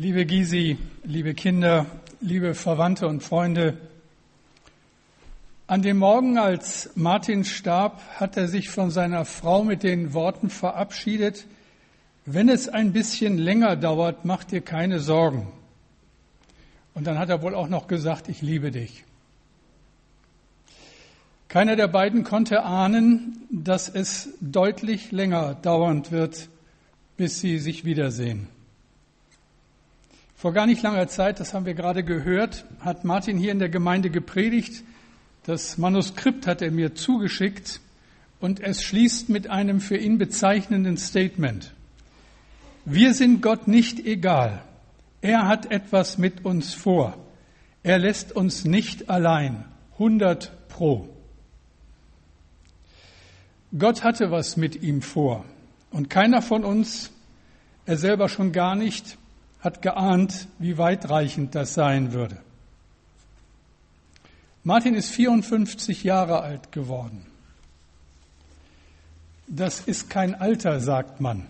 Liebe Gysi, liebe Kinder, liebe Verwandte und Freunde, an dem Morgen, als Martin starb, hat er sich von seiner Frau mit den Worten verabschiedet, wenn es ein bisschen länger dauert, mach dir keine Sorgen. Und dann hat er wohl auch noch gesagt, ich liebe dich. Keiner der beiden konnte ahnen, dass es deutlich länger dauern wird, bis sie sich wiedersehen. Vor gar nicht langer Zeit, das haben wir gerade gehört, hat Martin hier in der Gemeinde gepredigt. Das Manuskript hat er mir zugeschickt und es schließt mit einem für ihn bezeichnenden Statement. Wir sind Gott nicht egal. Er hat etwas mit uns vor. Er lässt uns nicht allein. 100 pro. Gott hatte was mit ihm vor. Und keiner von uns, er selber schon gar nicht, hat geahnt, wie weitreichend das sein würde. Martin ist 54 Jahre alt geworden. Das ist kein Alter, sagt man.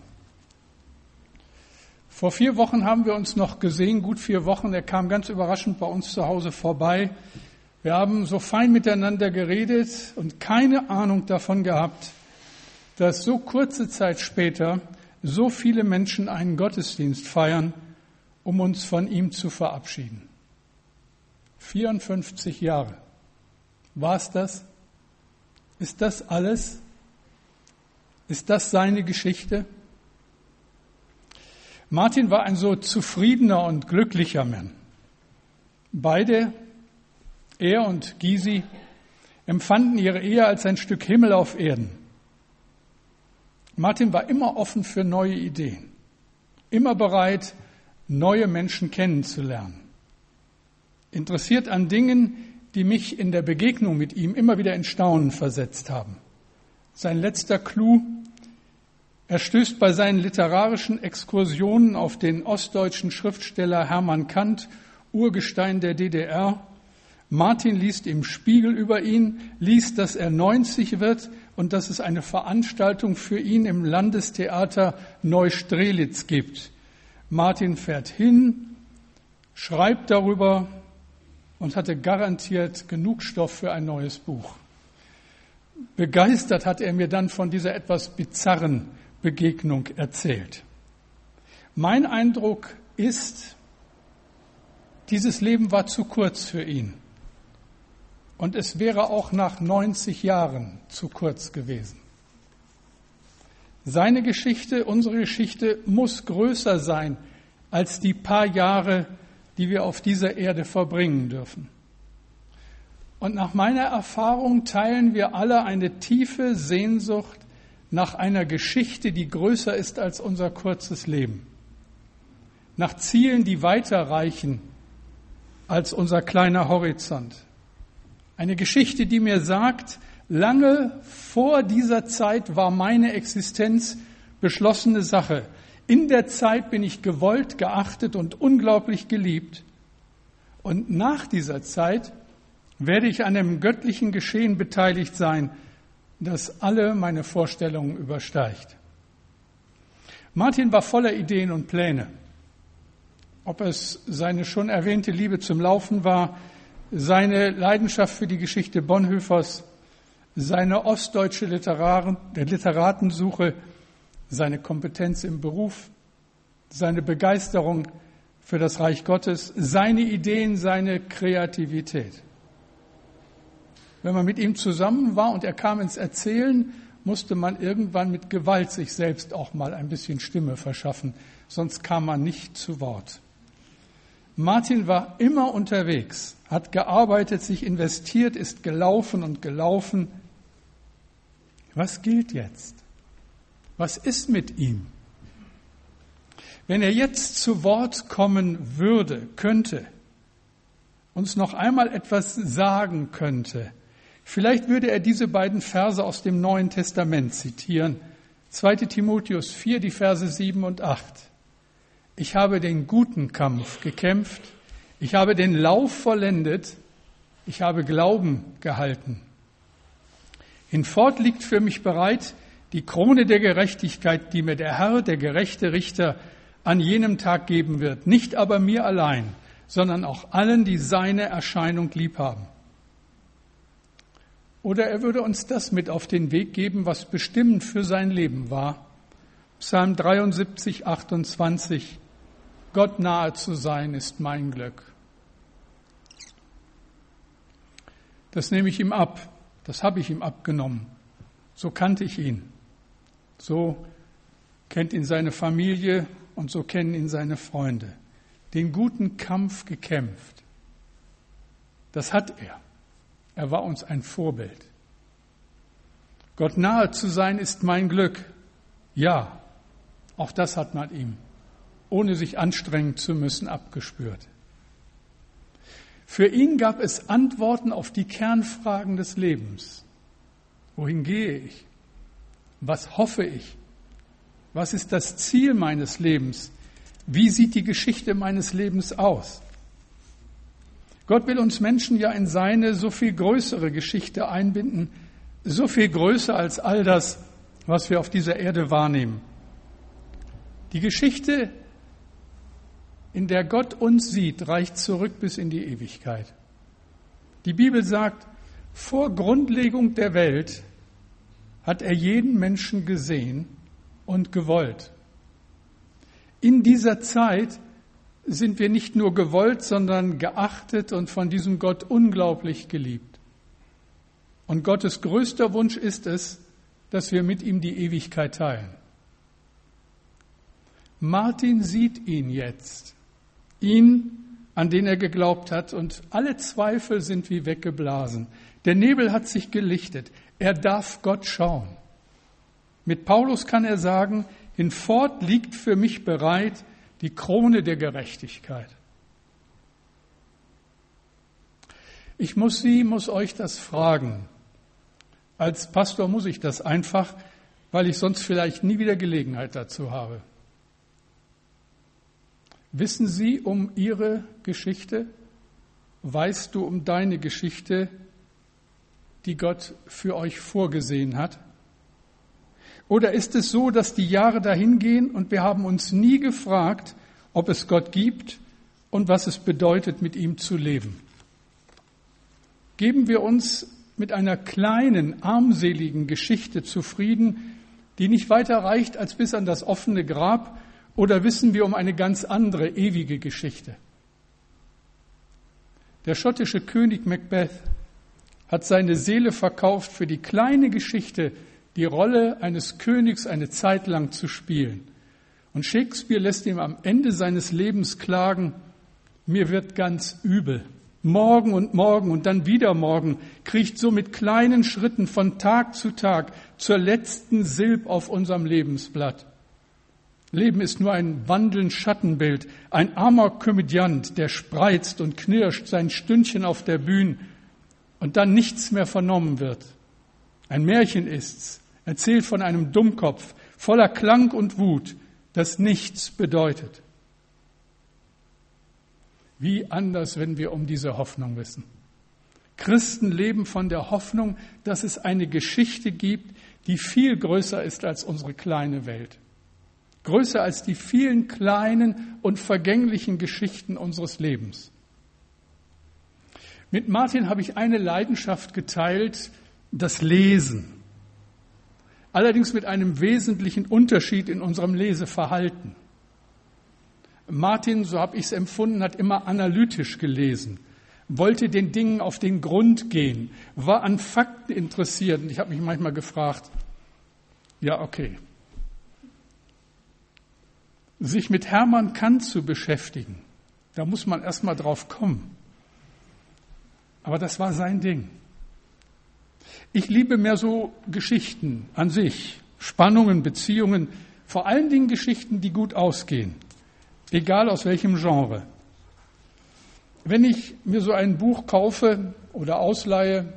Vor vier Wochen haben wir uns noch gesehen, gut vier Wochen. Er kam ganz überraschend bei uns zu Hause vorbei. Wir haben so fein miteinander geredet und keine Ahnung davon gehabt, dass so kurze Zeit später so viele Menschen einen Gottesdienst feiern, um uns von ihm zu verabschieden. 54 Jahre. War es das? Ist das alles? Ist das seine Geschichte? Martin war ein so zufriedener und glücklicher Mann. Beide er und Gysi empfanden ihre Ehe als ein Stück Himmel auf Erden. Martin war immer offen für neue Ideen, immer bereit, neue Menschen kennenzulernen, interessiert an Dingen, die mich in der Begegnung mit ihm immer wieder in Staunen versetzt haben. Sein letzter Clou, er stößt bei seinen literarischen Exkursionen auf den ostdeutschen Schriftsteller Hermann Kant, Urgestein der DDR, Martin liest im Spiegel über ihn, liest, dass er 90 wird und dass es eine Veranstaltung für ihn im Landestheater Neustrelitz gibt. Martin fährt hin, schreibt darüber und hatte garantiert genug Stoff für ein neues Buch. Begeistert hat er mir dann von dieser etwas bizarren Begegnung erzählt. Mein Eindruck ist, dieses Leben war zu kurz für ihn. Und es wäre auch nach 90 Jahren zu kurz gewesen. Seine Geschichte, unsere Geschichte muss größer sein als die paar Jahre, die wir auf dieser Erde verbringen dürfen. Und nach meiner Erfahrung teilen wir alle eine tiefe Sehnsucht nach einer Geschichte, die größer ist als unser kurzes Leben. Nach Zielen, die weiter reichen als unser kleiner Horizont. Eine Geschichte, die mir sagt, lange vor dieser Zeit war meine Existenz beschlossene Sache. In der Zeit bin ich gewollt, geachtet und unglaublich geliebt. Und nach dieser Zeit werde ich an einem göttlichen Geschehen beteiligt sein, das alle meine Vorstellungen übersteigt. Martin war voller Ideen und Pläne. Ob es seine schon erwähnte Liebe zum Laufen war, seine Leidenschaft für die Geschichte Bonhoeffers, seine ostdeutsche Literaren, der Literatensuche, seine Kompetenz im Beruf, seine Begeisterung für das Reich Gottes, seine Ideen, seine Kreativität. Wenn man mit ihm zusammen war und er kam ins Erzählen, musste man irgendwann mit Gewalt sich selbst auch mal ein bisschen Stimme verschaffen, sonst kam man nicht zu Wort. Martin war immer unterwegs, hat gearbeitet, sich investiert, ist gelaufen und gelaufen. Was gilt jetzt? Was ist mit ihm? Wenn er jetzt zu Wort kommen würde, könnte, uns noch einmal etwas sagen könnte, vielleicht würde er diese beiden Verse aus dem Neuen Testament zitieren. 2 Timotheus 4, die Verse 7 und 8 ich habe den guten Kampf gekämpft, ich habe den Lauf vollendet, ich habe Glauben gehalten. Hinfort liegt für mich bereit die Krone der Gerechtigkeit, die mir der Herr, der gerechte Richter, an jenem Tag geben wird, nicht aber mir allein, sondern auch allen, die seine Erscheinung lieb haben. Oder er würde uns das mit auf den Weg geben, was bestimmend für sein Leben war. Psalm 73, 28. Gott nahe zu sein ist mein Glück. Das nehme ich ihm ab. Das habe ich ihm abgenommen. So kannte ich ihn. So kennt ihn seine Familie und so kennen ihn seine Freunde. Den guten Kampf gekämpft. Das hat er. Er war uns ein Vorbild. Gott nahe zu sein ist mein Glück. Ja, auch das hat man ihm, ohne sich anstrengen zu müssen, abgespürt. Für ihn gab es Antworten auf die Kernfragen des Lebens. Wohin gehe ich? Was hoffe ich? Was ist das Ziel meines Lebens? Wie sieht die Geschichte meines Lebens aus? Gott will uns Menschen ja in seine so viel größere Geschichte einbinden, so viel größer als all das, was wir auf dieser Erde wahrnehmen. Die Geschichte, in der Gott uns sieht, reicht zurück bis in die Ewigkeit. Die Bibel sagt, vor Grundlegung der Welt hat er jeden Menschen gesehen und gewollt. In dieser Zeit sind wir nicht nur gewollt, sondern geachtet und von diesem Gott unglaublich geliebt. Und Gottes größter Wunsch ist es, dass wir mit ihm die Ewigkeit teilen. Martin sieht ihn jetzt, ihn, an den er geglaubt hat, und alle Zweifel sind wie weggeblasen. Der Nebel hat sich gelichtet. Er darf Gott schauen. Mit Paulus kann er sagen, hinfort liegt für mich bereit die Krone der Gerechtigkeit. Ich muss Sie, muss euch das fragen. Als Pastor muss ich das einfach, weil ich sonst vielleicht nie wieder Gelegenheit dazu habe. Wissen Sie um Ihre Geschichte? Weißt du um deine Geschichte, die Gott für euch vorgesehen hat? Oder ist es so, dass die Jahre dahingehen und wir haben uns nie gefragt, ob es Gott gibt und was es bedeutet, mit ihm zu leben? Geben wir uns mit einer kleinen, armseligen Geschichte zufrieden, die nicht weiter reicht als bis an das offene Grab, oder wissen wir um eine ganz andere, ewige Geschichte? Der schottische König Macbeth hat seine Seele verkauft für die kleine Geschichte die Rolle eines Königs eine Zeit lang zu spielen. Und Shakespeare lässt ihm am Ende seines Lebens klagen, mir wird ganz übel. Morgen und morgen und dann wieder morgen kriecht so mit kleinen Schritten von Tag zu Tag zur letzten Silb auf unserem Lebensblatt. Leben ist nur ein wandelnd Schattenbild, ein armer Komödiant, der spreizt und knirscht sein Stündchen auf der Bühne und dann nichts mehr vernommen wird. Ein Märchen ist's, erzählt von einem Dummkopf, voller Klang und Wut, das nichts bedeutet. Wie anders, wenn wir um diese Hoffnung wissen. Christen leben von der Hoffnung, dass es eine Geschichte gibt, die viel größer ist als unsere kleine Welt. Größer als die vielen kleinen und vergänglichen Geschichten unseres Lebens. Mit Martin habe ich eine Leidenschaft geteilt, das Lesen. Allerdings mit einem wesentlichen Unterschied in unserem Leseverhalten. Martin, so habe ich es empfunden, hat immer analytisch gelesen, wollte den Dingen auf den Grund gehen, war an Fakten interessiert. Und ich habe mich manchmal gefragt, ja, okay. Sich mit Hermann Kant zu beschäftigen, da muss man erst mal drauf kommen. Aber das war sein Ding. Ich liebe mehr so Geschichten an sich, Spannungen, Beziehungen, vor allen Dingen Geschichten, die gut ausgehen, egal aus welchem Genre. Wenn ich mir so ein Buch kaufe oder ausleihe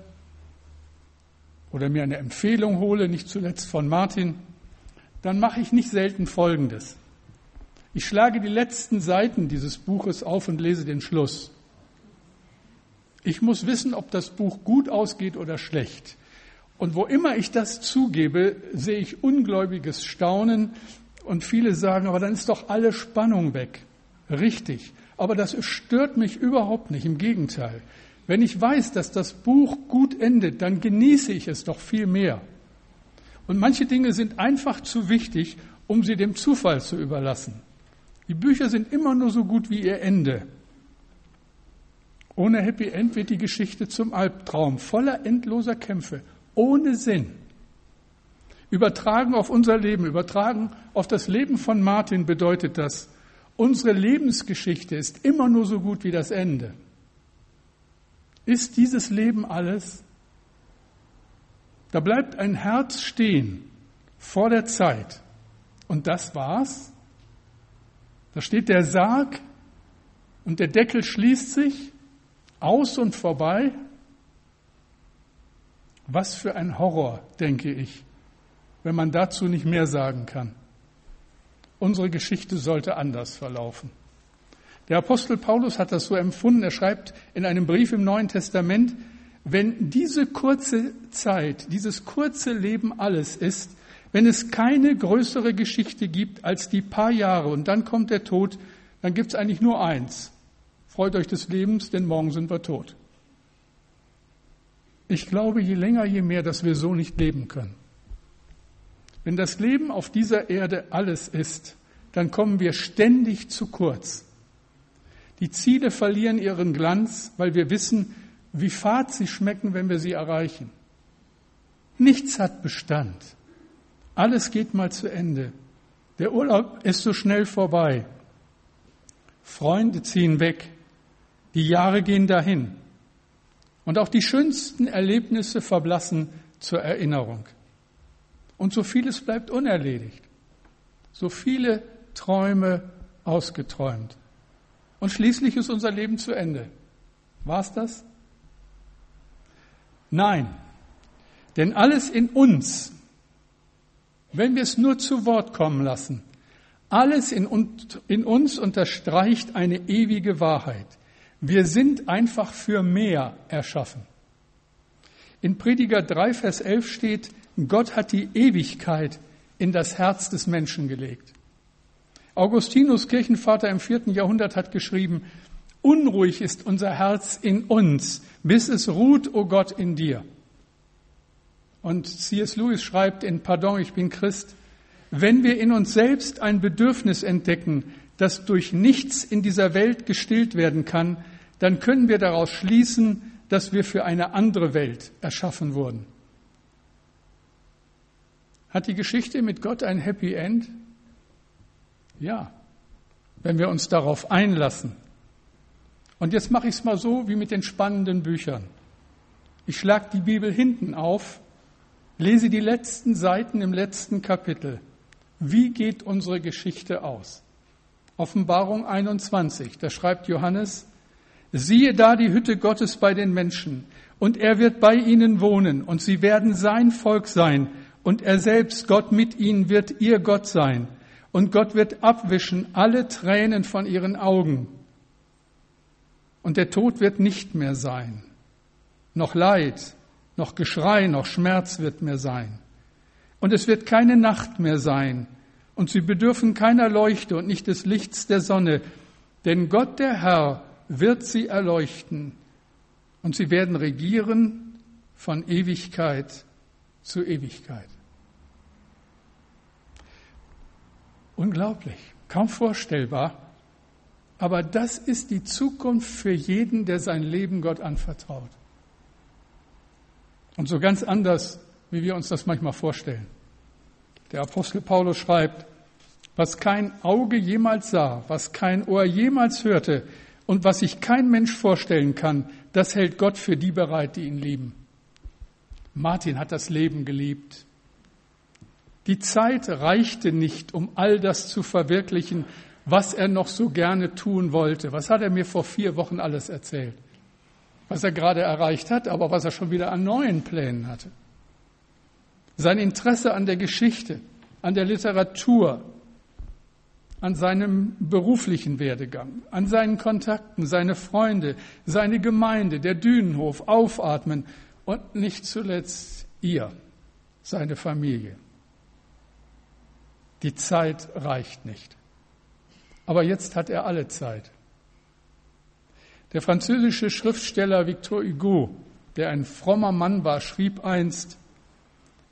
oder mir eine Empfehlung hole, nicht zuletzt von Martin, dann mache ich nicht selten Folgendes. Ich schlage die letzten Seiten dieses Buches auf und lese den Schluss. Ich muss wissen, ob das Buch gut ausgeht oder schlecht. Und wo immer ich das zugebe, sehe ich ungläubiges Staunen, Und viele sagen, aber dann ist doch alle Spannung weg. Richtig. Aber das stört mich überhaupt nicht. Im Gegenteil. Wenn ich weiß, dass das Buch gut endet, dann genieße ich es doch viel mehr. Und manche Dinge sind einfach zu wichtig, um sie dem Zufall zu überlassen. Die Bücher sind immer nur so gut wie ihr Ende. Ohne Happy End wird die Geschichte zum Albtraum, voller endloser Kämpfe, ohne Sinn. Übertragen auf unser Leben, übertragen auf das Leben von Martin bedeutet das, unsere Lebensgeschichte ist immer nur so gut wie das Ende. Ist dieses Leben alles? Da bleibt ein Herz stehen vor der Zeit. Und das war's? Da steht der Sarg und der Deckel schließt sich aus und vorbei. Was für ein Horror, denke ich, wenn man dazu nicht mehr sagen kann. Unsere Geschichte sollte anders verlaufen. Der Apostel Paulus hat das so empfunden. Er schreibt in einem Brief im Neuen Testament, wenn diese kurze Zeit, dieses kurze Leben alles ist, wenn es keine größere Geschichte gibt als die paar Jahre und dann kommt der Tod, dann gibt es eigentlich nur eins. Freut euch des Lebens, denn morgen sind wir tot. Ich glaube, je länger, je mehr, dass wir so nicht leben können. Wenn das Leben auf dieser Erde alles ist, dann kommen wir ständig zu kurz. Die Ziele verlieren ihren Glanz, weil wir wissen, wie fad sie schmecken, wenn wir sie erreichen. Nichts hat Bestand. Alles geht mal zu Ende. Der Urlaub ist so schnell vorbei. Freunde ziehen weg. Die Jahre gehen dahin. Und auch die schönsten Erlebnisse verblassen zur Erinnerung. Und so vieles bleibt unerledigt. So viele Träume ausgeträumt. Und schließlich ist unser Leben zu Ende. War's das? Nein. Denn alles in uns, wenn wir es nur zu Wort kommen lassen, alles in, uns unterstreicht eine ewige Wahrheit. Wir sind einfach für mehr erschaffen. In Prediger 3, Vers 11 steht, Gott hat die Ewigkeit in das Herz des Menschen gelegt. Augustinus, Kirchenvater im vierten Jahrhundert, hat geschrieben, Unruhig ist unser Herz in uns, bis es ruht, o oh Gott, in dir. Und C.S. Lewis schreibt in Pardon, ich bin Christ, wenn wir in uns selbst ein Bedürfnis entdecken, das durch nichts in dieser Welt gestillt werden kann, dann können wir daraus schließen, dass wir für eine andere Welt erschaffen wurden. Hat die Geschichte mit Gott ein Happy End? Ja, wenn wir uns darauf einlassen. Und jetzt mache ich es mal so wie mit den spannenden Büchern. Ich schlage die Bibel hinten auf, lese die letzten Seiten im letzten Kapitel. Wie geht unsere Geschichte aus? Offenbarung 21, da schreibt Johannes, siehe da die Hütte Gottes bei den Menschen, und er wird bei ihnen wohnen, und sie werden sein Volk sein, und er selbst, Gott mit ihnen, wird ihr Gott sein, und Gott wird abwischen alle Tränen von ihren Augen und der Tod wird nicht mehr sein. Noch Leid, noch Geschrei, noch Schmerz wird mehr sein. Und es wird keine Nacht mehr sein. Und sie bedürfen keiner Leuchte und nicht des Lichts der Sonne. Denn Gott der Herr wird sie erleuchten. Und sie werden regieren von Ewigkeit zu Ewigkeit. Unglaublich, kaum vorstellbar. Aber das ist die Zukunft für jeden, der sein Leben Gott anvertraut. Und so ganz anders, wie wir uns das manchmal vorstellen. Der Apostel Paulus schreibt, was kein Auge jemals sah, was kein Ohr jemals hörte und was sich kein Mensch vorstellen kann, das hält Gott für die bereit, die ihn lieben. Martin hat das Leben geliebt. Die Zeit reichte nicht, um all das zu verwirklichen, was er noch so gerne tun wollte. Was hat er mir vor vier Wochen alles erzählt? Was er gerade erreicht hat, aber was er schon wieder an neuen Plänen hatte. Sein Interesse an der Geschichte, an der Literatur, an seinem beruflichen Werdegang, an seinen Kontakten, seine Freunde, seine Gemeinde, der Dünenhof, Aufatmen und nicht zuletzt ihr, seine Familie. Die Zeit reicht nicht. Aber jetzt hat er alle Zeit. Der französische Schriftsteller Victor Hugo, der ein frommer Mann war, schrieb einst,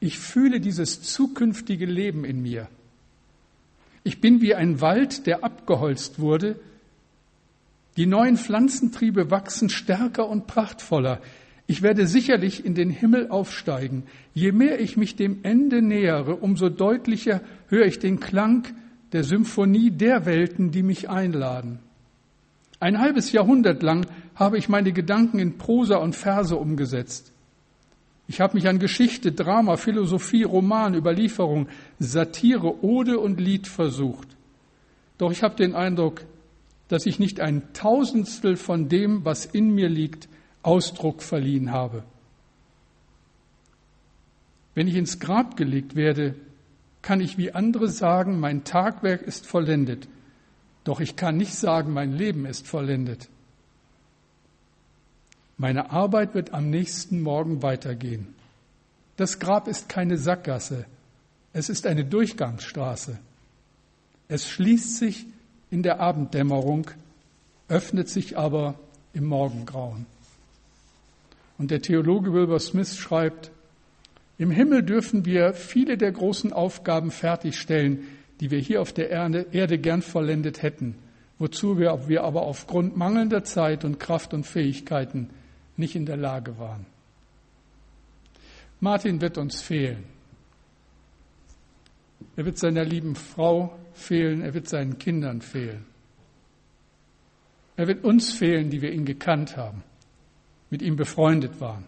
ich fühle dieses zukünftige Leben in mir. Ich bin wie ein Wald, der abgeholzt wurde. Die neuen Pflanzentriebe wachsen stärker und prachtvoller. Ich werde sicherlich in den Himmel aufsteigen. Je mehr ich mich dem Ende nähere, umso deutlicher höre ich den Klang der Symphonie der Welten, die mich einladen. Ein halbes Jahrhundert lang habe ich meine Gedanken in Prosa und Verse umgesetzt. Ich habe mich an Geschichte, Drama, Philosophie, Roman, Überlieferung, Satire, Ode und Lied versucht. Doch ich habe den Eindruck, dass ich nicht ein Tausendstel von dem, was in mir liegt, Ausdruck verliehen habe. Wenn ich ins Grab gelegt werde, kann ich wie andere sagen, mein Tagwerk ist vollendet. Doch ich kann nicht sagen, mein Leben ist vollendet. Meine Arbeit wird am nächsten Morgen weitergehen. Das Grab ist keine Sackgasse, es ist eine Durchgangsstraße. Es schließt sich in der Abenddämmerung, öffnet sich aber im Morgengrauen. Und der Theologe Wilbur Smith schreibt, im Himmel dürfen wir viele der großen Aufgaben fertigstellen, die wir hier auf der Erde gern vollendet hätten, wozu wir, wir aber aufgrund mangelnder Zeit und Kraft und Fähigkeiten nicht in der Lage waren. Martin wird uns fehlen. Er wird seiner lieben Frau fehlen, er wird seinen Kindern fehlen. Er wird uns fehlen, die wir ihn gekannt haben, mit ihm befreundet waren.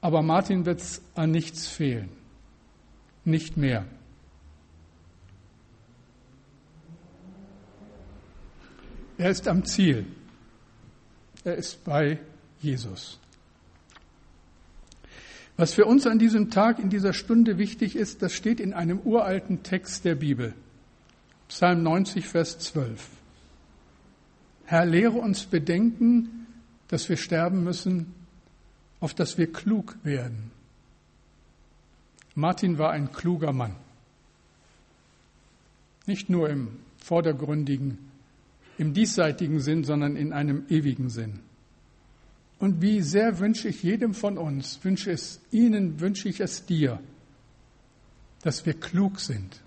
Aber Martin wird es an nichts fehlen. Nicht mehr. Er ist am Ziel. Er ist bei Jesus. Was für uns an diesem Tag, in dieser Stunde wichtig ist, das steht in einem uralten Text der Bibel. Psalm 90, Vers 12. Herr, lehre uns bedenken, dass wir sterben müssen auf dass wir klug werden. Martin war ein kluger Mann. Nicht nur im vordergründigen, im diesseitigen Sinn, sondern in einem ewigen Sinn. Und wie sehr wünsche ich jedem von uns, wünsche es Ihnen, wünsche ich es dir, dass wir klug sind.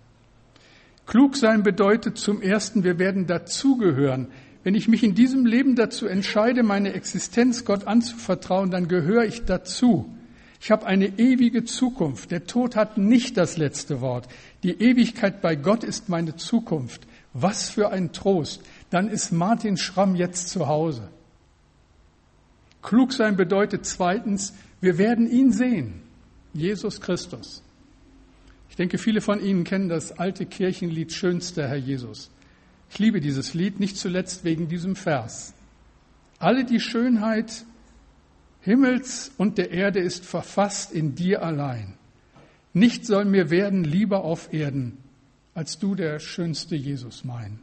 Klug sein bedeutet zum Ersten, wir werden dazugehören. Wenn ich mich in diesem Leben dazu entscheide, meine Existenz Gott anzuvertrauen, dann gehöre ich dazu. Ich habe eine ewige Zukunft. Der Tod hat nicht das letzte Wort. Die Ewigkeit bei Gott ist meine Zukunft. Was für ein Trost. Dann ist Martin Schramm jetzt zu Hause. Klug sein bedeutet zweitens, wir werden ihn sehen. Jesus Christus. Ich denke, viele von Ihnen kennen das alte Kirchenlied Schönster Herr Jesus. Ich liebe dieses Lied nicht zuletzt wegen diesem Vers. Alle die Schönheit Himmels und der Erde ist verfasst in dir allein. Nicht soll mir werden lieber auf Erden, als du der schönste Jesus mein.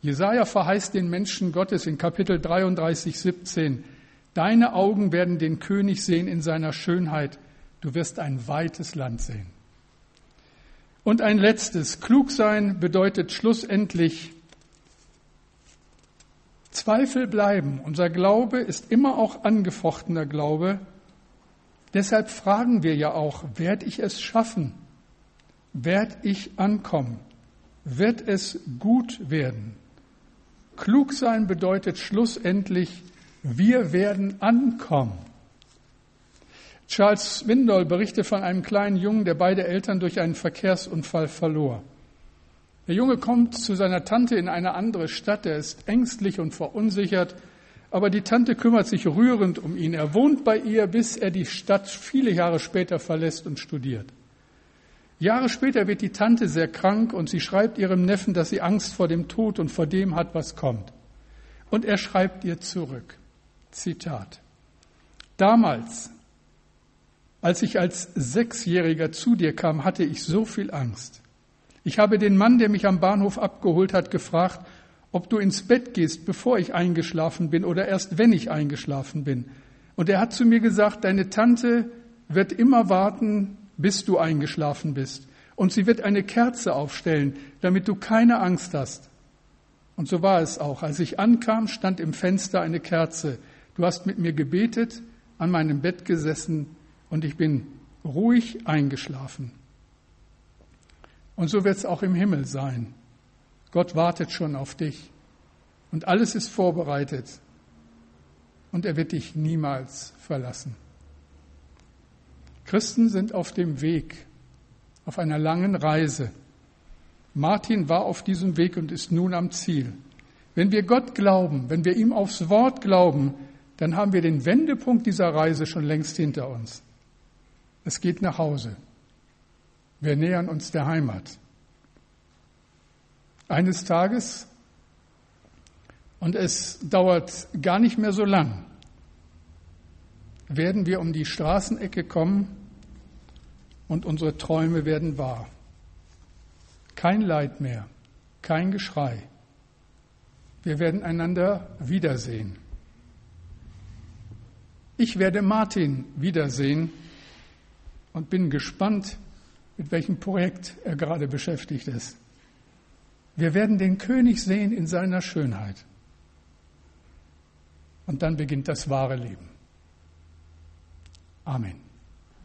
Jesaja verheißt den Menschen Gottes in Kapitel 33, 17, Deine Augen werden den König sehen in seiner Schönheit, du wirst ein weites Land sehen. Und ein letztes, klug sein bedeutet schlussendlich Zweifel bleiben. Unser Glaube ist immer auch angefochtener Glaube. Deshalb fragen wir ja auch, werde ich es schaffen? Werd ich ankommen? Wird es gut werden? Klug sein bedeutet schlussendlich, wir werden ankommen. Charles Swindoll berichtet von einem kleinen Jungen, der beide Eltern durch einen Verkehrsunfall verlor. Der Junge kommt zu seiner Tante in eine andere Stadt, er ist ängstlich und verunsichert, aber die Tante kümmert sich rührend um ihn. Er wohnt bei ihr, bis er die Stadt viele Jahre später verlässt und studiert. Jahre später wird die Tante sehr krank und sie schreibt ihrem Neffen, dass sie Angst vor dem Tod und vor dem hat, was kommt. Und er schreibt ihr zurück. Zitat. Damals, als ich als Sechsjähriger zu dir kam, hatte ich so viel Angst. Ich habe den Mann, der mich am Bahnhof abgeholt hat, gefragt, ob du ins Bett gehst, bevor ich eingeschlafen bin oder erst wenn ich eingeschlafen bin. Und er hat zu mir gesagt, deine Tante wird immer warten, bis du eingeschlafen bist. Und sie wird eine Kerze aufstellen, damit du keine Angst hast. Und so war es auch. Als ich ankam, stand im Fenster eine Kerze. Du hast mit mir gebetet, an meinem Bett gesessen und ich bin ruhig eingeschlafen. Und so wird es auch im Himmel sein. Gott wartet schon auf dich und alles ist vorbereitet und er wird dich niemals verlassen. Christen sind auf dem Weg, auf einer langen Reise. Martin war auf diesem Weg und ist nun am Ziel. Wenn wir Gott glauben, wenn wir ihm aufs Wort glauben, dann haben wir den Wendepunkt dieser Reise schon längst hinter uns. Es geht nach Hause. Wir nähern uns der Heimat. Eines Tages, und es dauert gar nicht mehr so lang, werden wir um die Straßenecke kommen und unsere Träume werden wahr. Kein Leid mehr, kein Geschrei. Wir werden einander wiedersehen. Ich werde Martin wiedersehen und bin gespannt, mit welchem Projekt er gerade beschäftigt ist. Wir werden den König sehen in seiner Schönheit. Und dann beginnt das wahre Leben. Amen.